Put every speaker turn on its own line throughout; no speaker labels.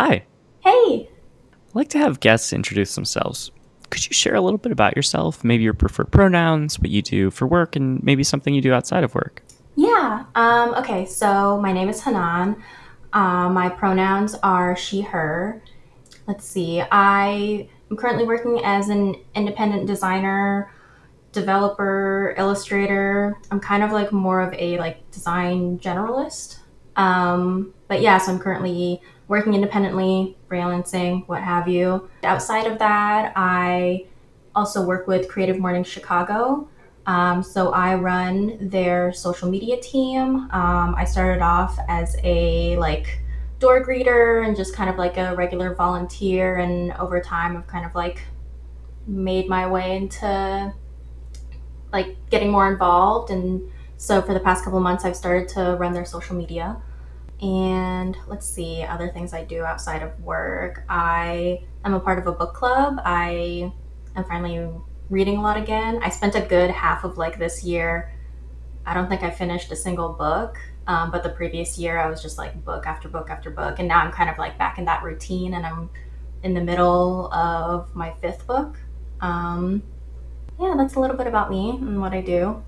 Hi.
Hey.
I'd like to have guests introduce themselves. Could you share a little bit about yourself? Maybe your preferred pronouns, what you do for work, and maybe something you do outside of work?
Yeah. Um, okay. So my name is Hanan. Uh, my pronouns are she, her. Let's see. I am currently working as an independent designer, developer, illustrator. I'm kind of like more of a like design generalist. Um, but yeah, so I'm currently working independently, freelancing, what have you. Outside of that, I also work with Creative Morning Chicago. Um, so I run their social media team. Um, I started off as a like door greeter and just kind of like a regular volunteer, and over time, I've kind of like made my way into like getting more involved. And so for the past couple months, I've started to run their social media. And let's see, other things I do outside of work. I am a part of a book club. I am finally reading a lot again. I spent a good half of like this year. I don't think I finished a single book. Um, but the previous year, I was just like book after book after book. And now I'm kind of like back in that routine and I'm in the middle of my fifth book. Um, yeah, that's a little bit about me and what I do.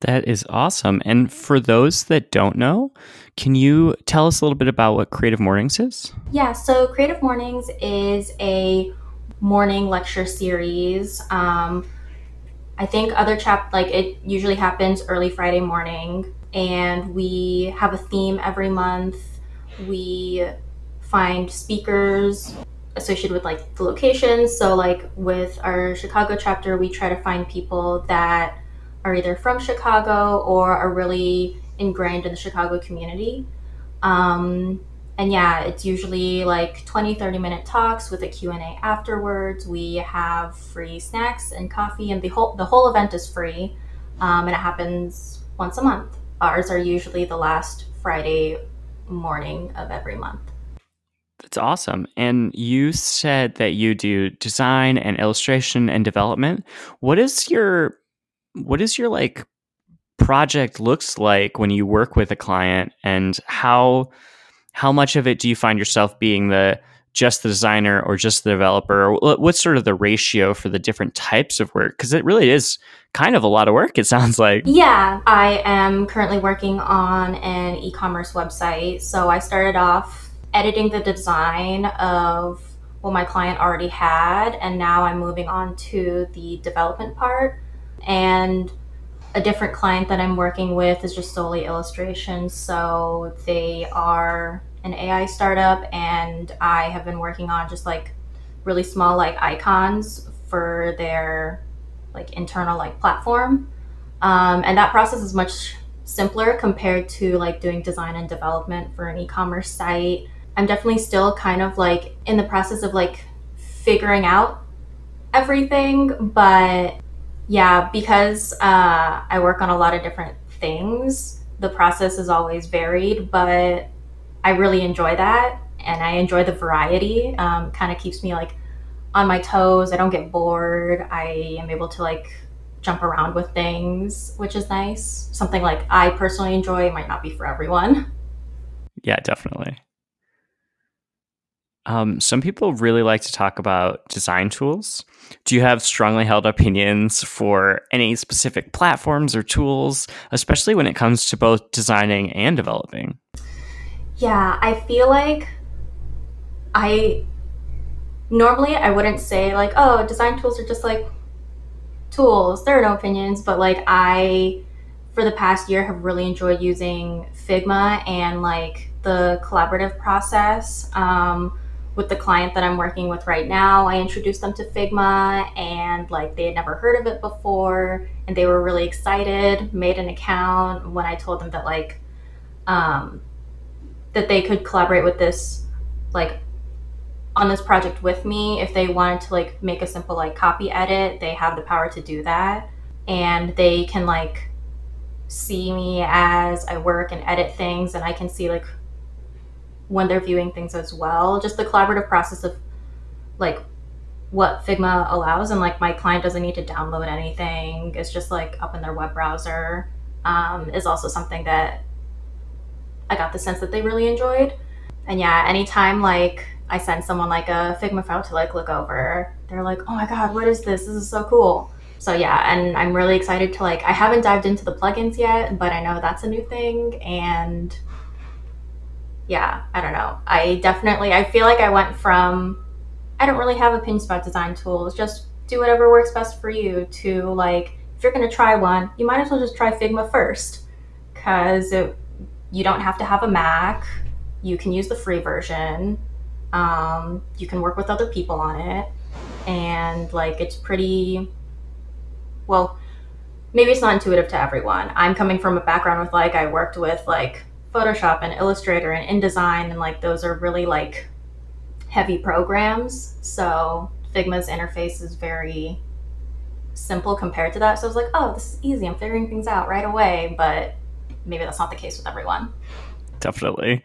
That is awesome. And for those that don't know, can you tell us a little bit about what Creative Mornings is?
Yeah, so Creative Mornings is a morning lecture series. Um, I think other chap like it usually happens early Friday morning, and we have a theme every month. We find speakers associated with like the locations. So like with our Chicago chapter, we try to find people that are either from Chicago or are really ingrained in the Chicago community. Um, and yeah, it's usually like 20, 30 minute talks with a Q&A afterwards. We have free snacks and coffee and the whole, the whole event is free. Um, and it happens once a month. Ours are usually the last Friday morning of every month.
That's awesome. And you said that you do design and illustration and development. What is your what is your like project looks like when you work with a client and how how much of it do you find yourself being the just the designer or just the developer? What's sort of the ratio for the different types of work? Because it really is kind of a lot of work it sounds like.
Yeah i am currently working on an e-commerce website. So i started off editing the design of what my client already had and now i'm moving on to the development part and a different client that I'm working with is just solely illustration. So they are an AI startup, and I have been working on just like really small like icons for their like internal like platform. Um, and that process is much simpler compared to like doing design and development for an e-commerce site. I'm definitely still kind of like in the process of like figuring out everything, but yeah, because uh, I work on a lot of different things, the process is always varied, but I really enjoy that and I enjoy the variety. Um, kind of keeps me like on my toes. I don't get bored. I am able to like jump around with things, which is nice. Something like I personally enjoy might not be for everyone.
Yeah, definitely. Um, some people really like to talk about design tools. Do you have strongly held opinions for any specific platforms or tools, especially when it comes to both designing and developing?
Yeah, I feel like I normally I wouldn't say like, oh, design tools are just like tools. There are no opinions, but like I for the past year have really enjoyed using Figma and like the collaborative process. Um, with the client that I'm working with right now, I introduced them to Figma and like they had never heard of it before and they were really excited, made an account when I told them that like um, that they could collaborate with this like on this project with me. If they wanted to like make a simple like copy edit, they have the power to do that. And they can like see me as I work and edit things and I can see like when they're viewing things as well. Just the collaborative process of like what Figma allows, and like my client doesn't need to download anything. It's just like up in their web browser. Um, is also something that I got the sense that they really enjoyed. And yeah, anytime like I send someone like a Figma file to like look over, they're like, "Oh my god, what is this? This is so cool." So yeah, and I'm really excited to like I haven't dived into the plugins yet, but I know that's a new thing and yeah, I don't know. I definitely I feel like I went from I don't really have a opinions about design tools, just do whatever works best for you to like if you're going to try one, you might as well just try Figma first cuz you don't have to have a Mac. You can use the free version. Um, you can work with other people on it and like it's pretty well maybe it's not intuitive to everyone i'm coming from a background with like i worked with like photoshop and illustrator and indesign and like those are really like heavy programs. So figma's interface is very simple compared to that. So i was like oh this is easy. I'm figuring things out right away but maybe that's not the case with everyone.
Definitely.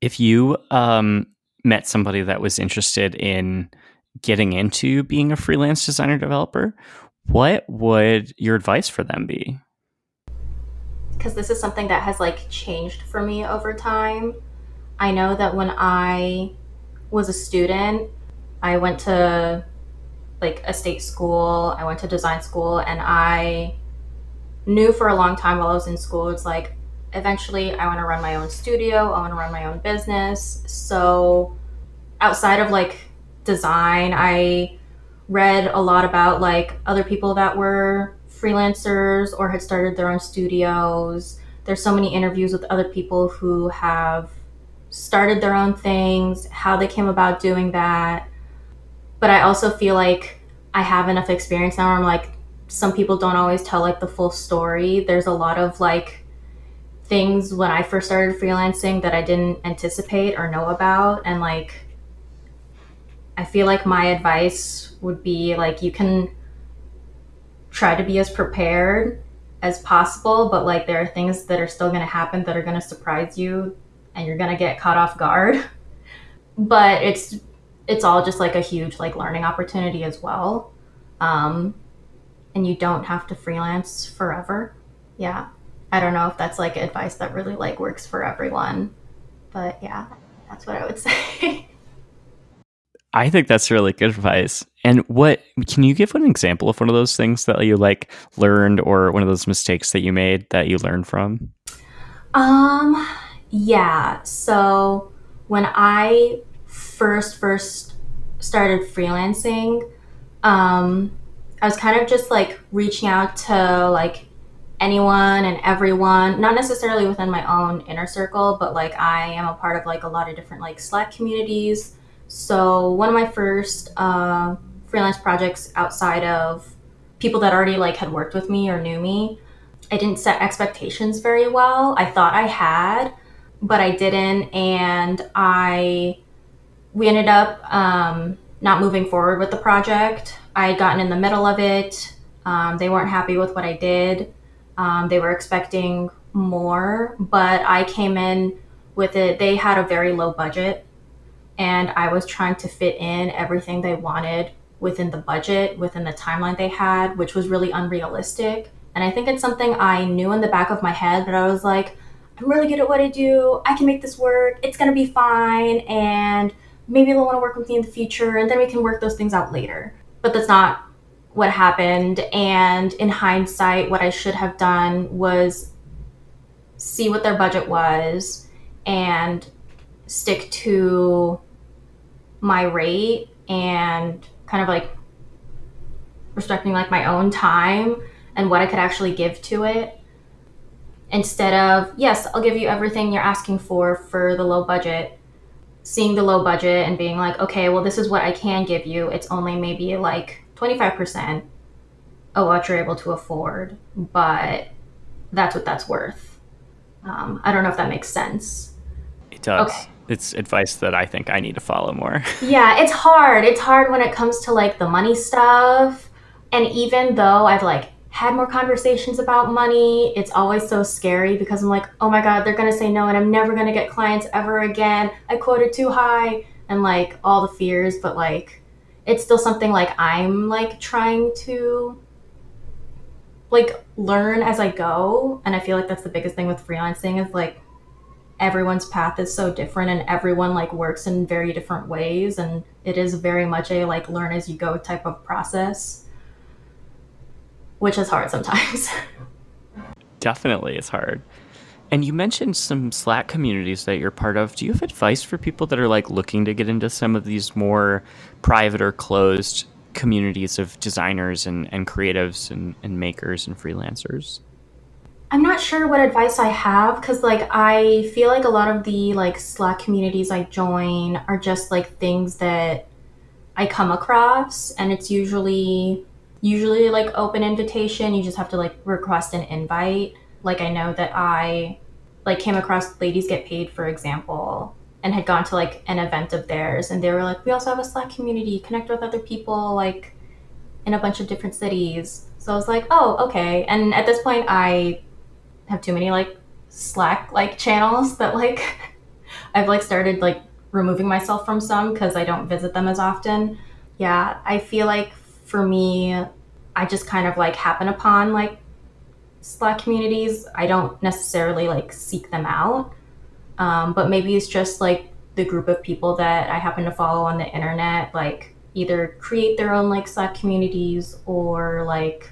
If you um, met somebody that was interested in getting into being a freelance designer developer, what would your advice for them be?
Because this is something that has like changed for me over time. I know that when I was a student, I went to like a state school, I went to design school, and I knew for a long time while I was in school, it's like, eventually I want to run my own studio, I want to run my own business. So outside of like design, I read a lot about like other people that were freelancers or had started their own studios. There's so many interviews with other people who have started their own things, how they came about doing that. But I also feel like I have enough experience now I'm like, some people don't always tell like the full story. There's a lot of like things when I first started freelancing that I didn't anticipate or know about. And like, I feel like my advice would be like, you can try to be as prepared as possible, but like, there are things that are still going to happen that are going to surprise you and you're going to get caught off guard. but it's, it's all just like a huge like learning opportunity as well. Um, and you don't have to freelance forever. Yeah. I don't know if that's like advice that really like works for everyone. But yeah, that's what I would say.
I think that's really good advice. And what can you give an example of one of those things that you like learned or one of those mistakes that you made that you learned from?
Um yeah. So when I first first started freelancing, um I was kind of just like reaching out to like anyone and everyone, not necessarily within my own inner circle, but like I am a part of like a lot of different like Slack communities. So one of my first uh, freelance projects outside of people that already like had worked with me or knew me, I didn't set expectations very well. I thought I had, but I didn't, and I we ended up um, not moving forward with the project. I had gotten in the middle of it. Um, they weren't happy with what I did. Um, they were expecting more, but I came in with it. They had a very low budget, and I was trying to fit in everything they wanted within the budget, within the timeline they had, which was really unrealistic. And I think it's something I knew in the back of my head, but I was like, I'm really good at what I do. I can make this work. It's going to be fine. And maybe they'll want to work with me in the future, and then we can work those things out later. But that's not what happened. And in hindsight, what I should have done was see what their budget was and stick to my rate and kind of like respecting like my own time and what I could actually give to it instead of yes I'll give you everything you're asking for for the low budget seeing the low budget and being like okay well this is what I can give you it's only maybe like 25% of what you're able to afford, but that's what that's worth. Um, I don't know if that makes sense.
It does. Okay. It's advice that I think I need to follow more.
yeah, it's hard. It's hard when it comes to like the money stuff. And even though I've like had more conversations about money, it's always so scary because I'm like, oh my God, they're going to say no and I'm never going to get clients ever again. I quoted too high and like all the fears, but like it's still something like I'm like trying to like learn as I go. And I feel like that's the biggest thing with freelancing is like everyone's path is so different and everyone like works in very different ways and it is very much a like learn as you go type of process which is hard sometimes.
Definitely it's hard. And you mentioned some slack communities that you're part of. Do you have advice for people that are like looking to get into some of these more private or closed communities of designers and, and creatives and, and makers and freelancers
I'm not sure what advice I have because like I feel like a lot of the like Slack communities I join are just like things that I come across and it's usually usually like open invitation. You just have to like request an invite. Like I know that I like came across Ladies Get Paid for example and had gone to like an event of theirs and they were like we also have a Slack community, connect with other people like in a bunch of different cities. So I was like, "Oh, okay." And at this point I have too many like Slack like channels that like I've like started like removing myself from some because I don't visit them as often. Yeah, I feel like for me, I just kind of like happen upon like Slack communities. I don't necessarily like seek them out, um, but maybe it's just like the group of people that I happen to follow on the internet, like either create their own like Slack communities or like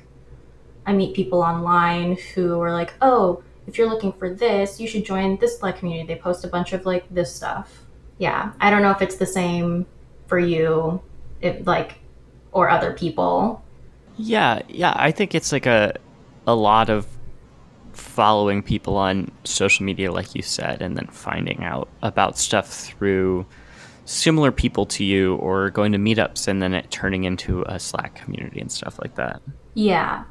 I meet people online who are like, oh, if you're looking for this, you should join this Slack community. They post a bunch of like this stuff. Yeah, I don't know if it's the same for you, if like, or other people.
Yeah, yeah, I think it's like a a lot of following people on social media, like you said, and then finding out about stuff through similar people to you or going to meetups and then it turning into a Slack community and stuff like that.
Yeah,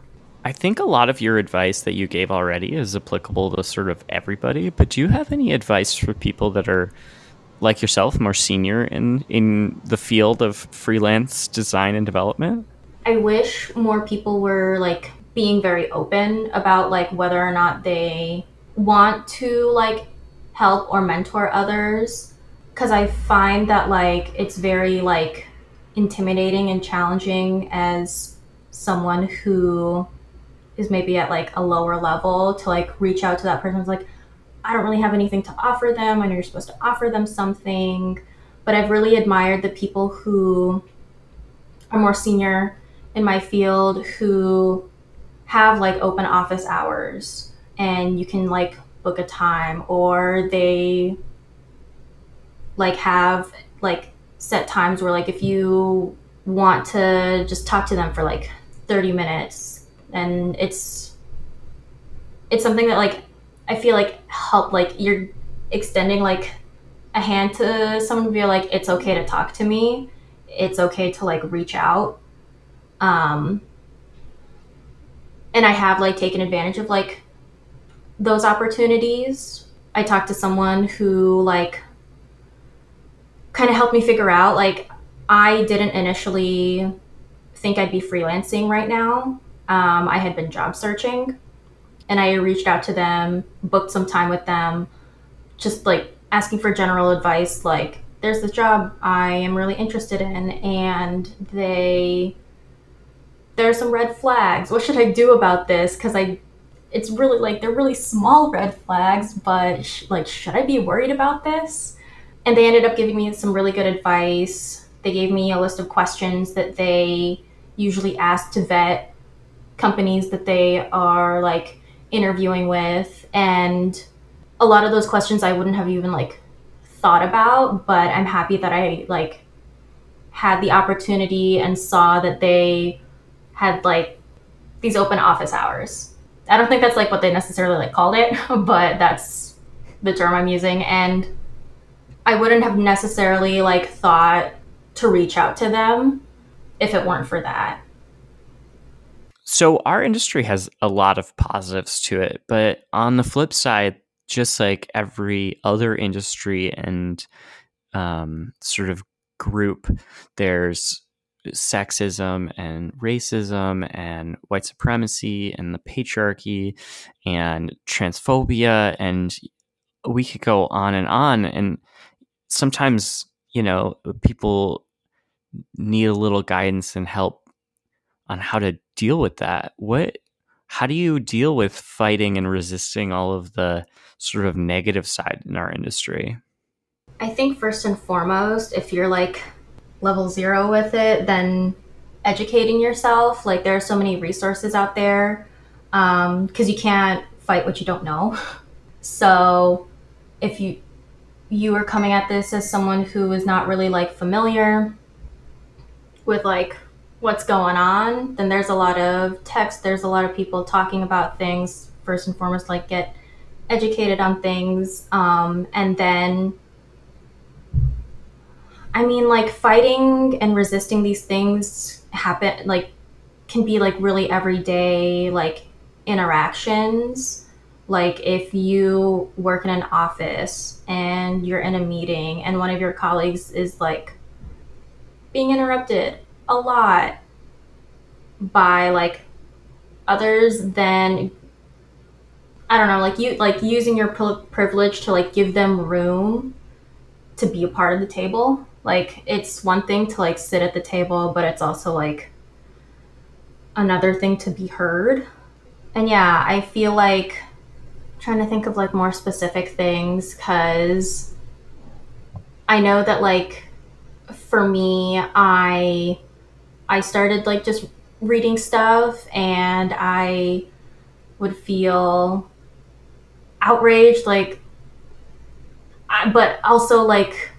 I think a lot of your advice that you gave already is applicable to sort of everybody, but do you have any advice for people that are like yourself, more senior in in the field of freelance design and development?
I wish more people were like being very open about like whether or not they want to like help or mentor others cuz I find that like it's very like intimidating and challenging as someone who is maybe at like a lower level to like reach out to that person who's like i don't really have anything to offer them. I know you're supposed to offer them something. But i've really admired the people who are more senior in my field who have like open office hours and you can like book a time or they like have like set times where like if you want to just talk to them for like 30 minutes and it's it's something that like I feel like help like you're extending like a hand to someone be like it's okay to talk to me. It's okay to like reach out. Um and I have like taken advantage of like those opportunities. I talked to someone who like kind of helped me figure out like I didn't initially think I'd be freelancing right now um, I had been job searching and I reached out to them, booked some time with them, just like asking for general advice like, there's this job I am really interested in, and they, there are some red flags. What should I do about this? Because I, it's really like, they're really small red flags, but sh- like, should I be worried about this? And they ended up giving me some really good advice. They gave me a list of questions that they usually ask to vet companies that they are like interviewing with and a lot of those questions I wouldn't have even like thought about, but I'm happy that I like had the opportunity and saw that they had like these open office hours. I don't think that's like what they necessarily like called it, but that's the term I'm using and I wouldn't have necessarily like thought to reach out to them if it weren't for that.
So our industry has a lot of positives to it, but on the flip side, just like every other industry and um, sort of group, there's sexism and racism and white supremacy and the patriarchy and transphobia and we could go on and on and sometimes you know people need a little guidance and help on how to deal with that. What how do you deal with fighting and resisting all of the sort of negative side in our industry?
I think first and foremost, if you're like level zero with it, then educating yourself. Like there are so many resources out there um, you can't fight what you don't know. So if you you are coming at this as someone who is not really like familiar with like what's going on, then there's a lot of text, there's a lot of people talking about things. First and foremost, like get educated on things, um, and then I mean, like fighting and resisting these things happen, like, can be like really everyday, like interactions. Like, if you work in an office and you're in a meeting and one of your colleagues is like being interrupted a lot by like others, than I don't know, like you like using your privilege to like give them room to be a part of the table like it's one thing to like sit at the table, but it's also like another thing to be heard. And yeah, I feel like I'm trying to think of like more specific things cuz I know that like for me, I I started like just reading stuff and I would feel outraged like I, but also like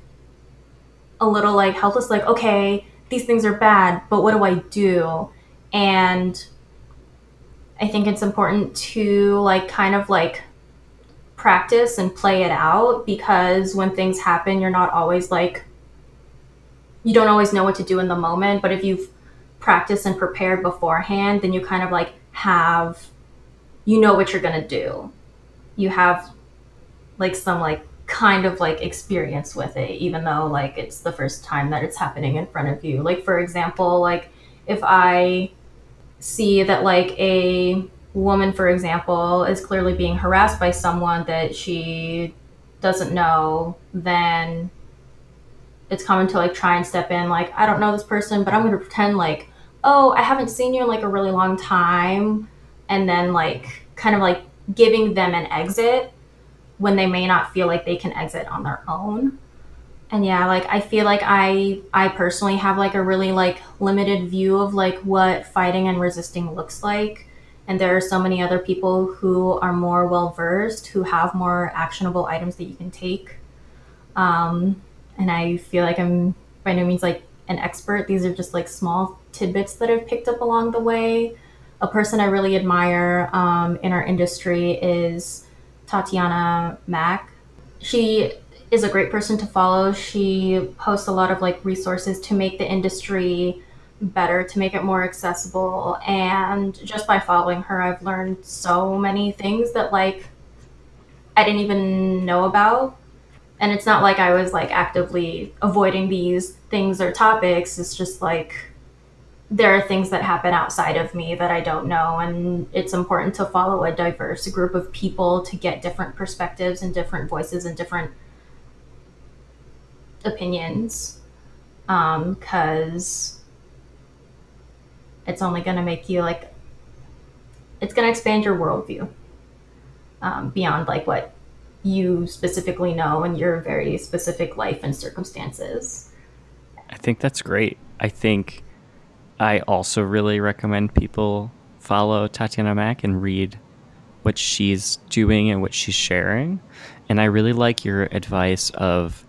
a little like helpless, like, okay, these things are bad, but what do I do? And I think it's important to like kind of like practice and play it out because when things happen, you're not always like, you don't always know what to do in the moment. But if you've practiced and prepared beforehand, then you kind of like have, you know what you're going to do. You have like some like kind of like experience with it even though like it's the first time that it's happening in front of you like for example like if i see that like a woman for example is clearly being harassed by someone that she doesn't know then it's common to like try and step in like i don't know this person but i'm going to pretend like oh i haven't seen you in like a really long time and then like kind of like giving them an exit when they may not feel like they can exit on their own. And yeah like i feel like i i personally have like a really like limited view of like what fighting and resisting looks like. And there are so many other people who are more well versed who have more actionable items that you can take. Um, and i feel like i'm by no means like an expert these are just like small tidbits that i've picked up along the way a person i really admire um, in our industry is Tatiana Mac. She is a great person to follow. She posts a lot of like resources to make the industry better, to make it more accessible. And just by following her, I've learned so many things that like I didn't even know about. And it's not like I was like actively avoiding these things or topics. It's just like there are things that happen outside of me that I don't know. And it's important to follow a diverse group of people to get different perspectives and different voices and different opinions. Because um, it's only going to make you like, it's going to expand your worldview um, beyond like what you specifically know in your very specific life and circumstances.
I think that's great. I think I also really recommend people follow Tatiana Mac and read what she's doing and what she's sharing. And I really like your advice of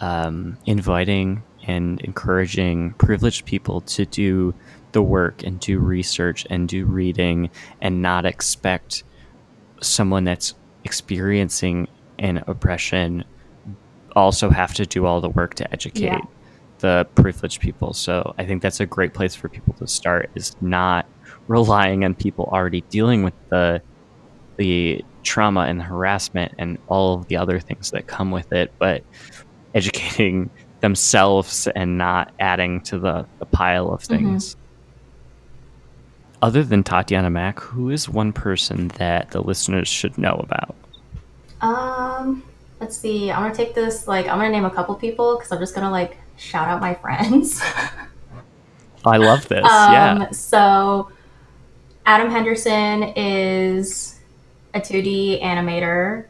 um, inviting and encouraging privileged people to do the work and do research and do reading and not expect someone that's experiencing an oppression also have to do all the work to educate. Yeah the privileged people. So I think that's a great place for people to start is not relying on people already dealing with the the trauma and harassment and all of the other things that come with it, but educating themselves and not adding to the, the pile of mm-hmm. things. Mm-hmm. Other than Tatiana Mac, who is one person that the listeners should know about?
Um, let's see. I'm gonna take this like I'm gonna name a couple people because I'm just gonna like shout out my friends.
I love this. Um, yeah.
So Adam Henderson is a 2D animator.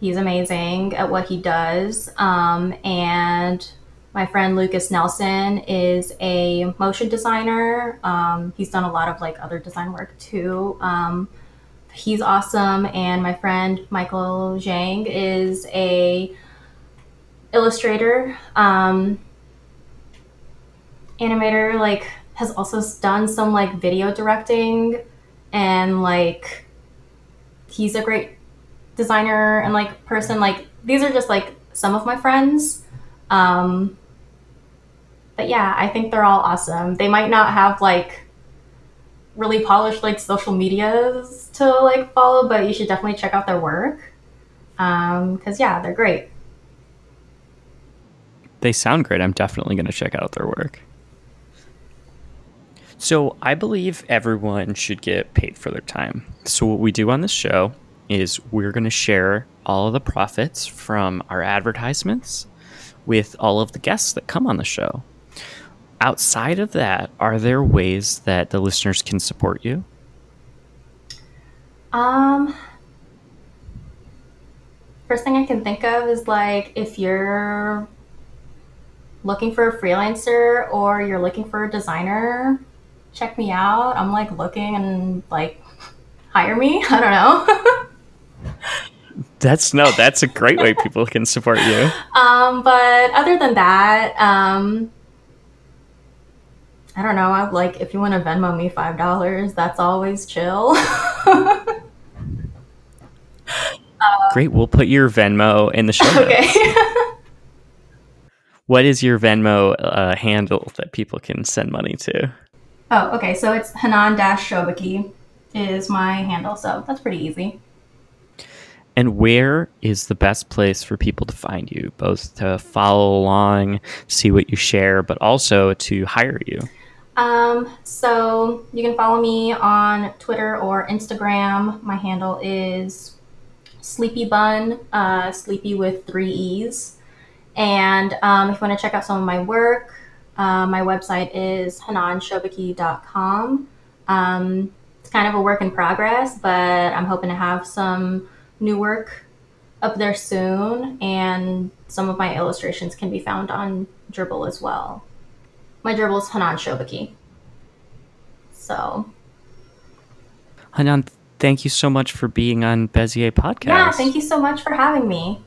He's amazing at what he does. Um, and my friend Lucas Nelson is a motion designer. Um, he's done a lot of like other design work too. Um, he's awesome. And my friend Michael Zhang is a illustrator, um, animator. Like has also done some like video directing, and like he's a great designer and like person. Like these are just like some of my friends. Um, but yeah, I think they're all awesome. They might not have like really polished like social medias to like follow, but you should definitely check out their work. Um, cause yeah, they're great.
They sound great. I'm definitely going to check out their work. So, I believe everyone should get paid for their time. So, what we do on this show is we're going to share all of the profits from our advertisements with all of the guests that come on the show outside of that, are there ways that the listeners can support you?
Um, first thing I can think of is like if you're looking for a freelancer or you're looking for a designer, check me out. I'm like looking and like hire me. I don't know.
that's no, that's a great way people can support you.
Um, but other than that, um, I don't know. I like if you want to Venmo me five dollars, that's always chill.
Great. We'll put your Venmo in the show notes. Okay. what is your Venmo uh, handle that people can send money to?
Oh, okay. So it's Hanan Dash Shobaki is my handle. So that's pretty easy.
And where is the best place for people to find you, both to follow along, see what you share, but also to hire you?
Um, so you can follow me on Twitter or Instagram. My handle is Sleepy Bun, uh, Sleepy with three E's. And um, if you want to check out some of my work, uh, my website is hananshobaki.com. Um, it's kind of a work in progress, but I'm hoping to have some new work up there soon. And some of my illustrations can be found on Dribbble as well my Dribbble is Hanan Shobaki. So.
Hanan, thank you so much for being on Bezier Podcast.
Yeah, thank you so much for having me.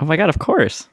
Oh my God, of course.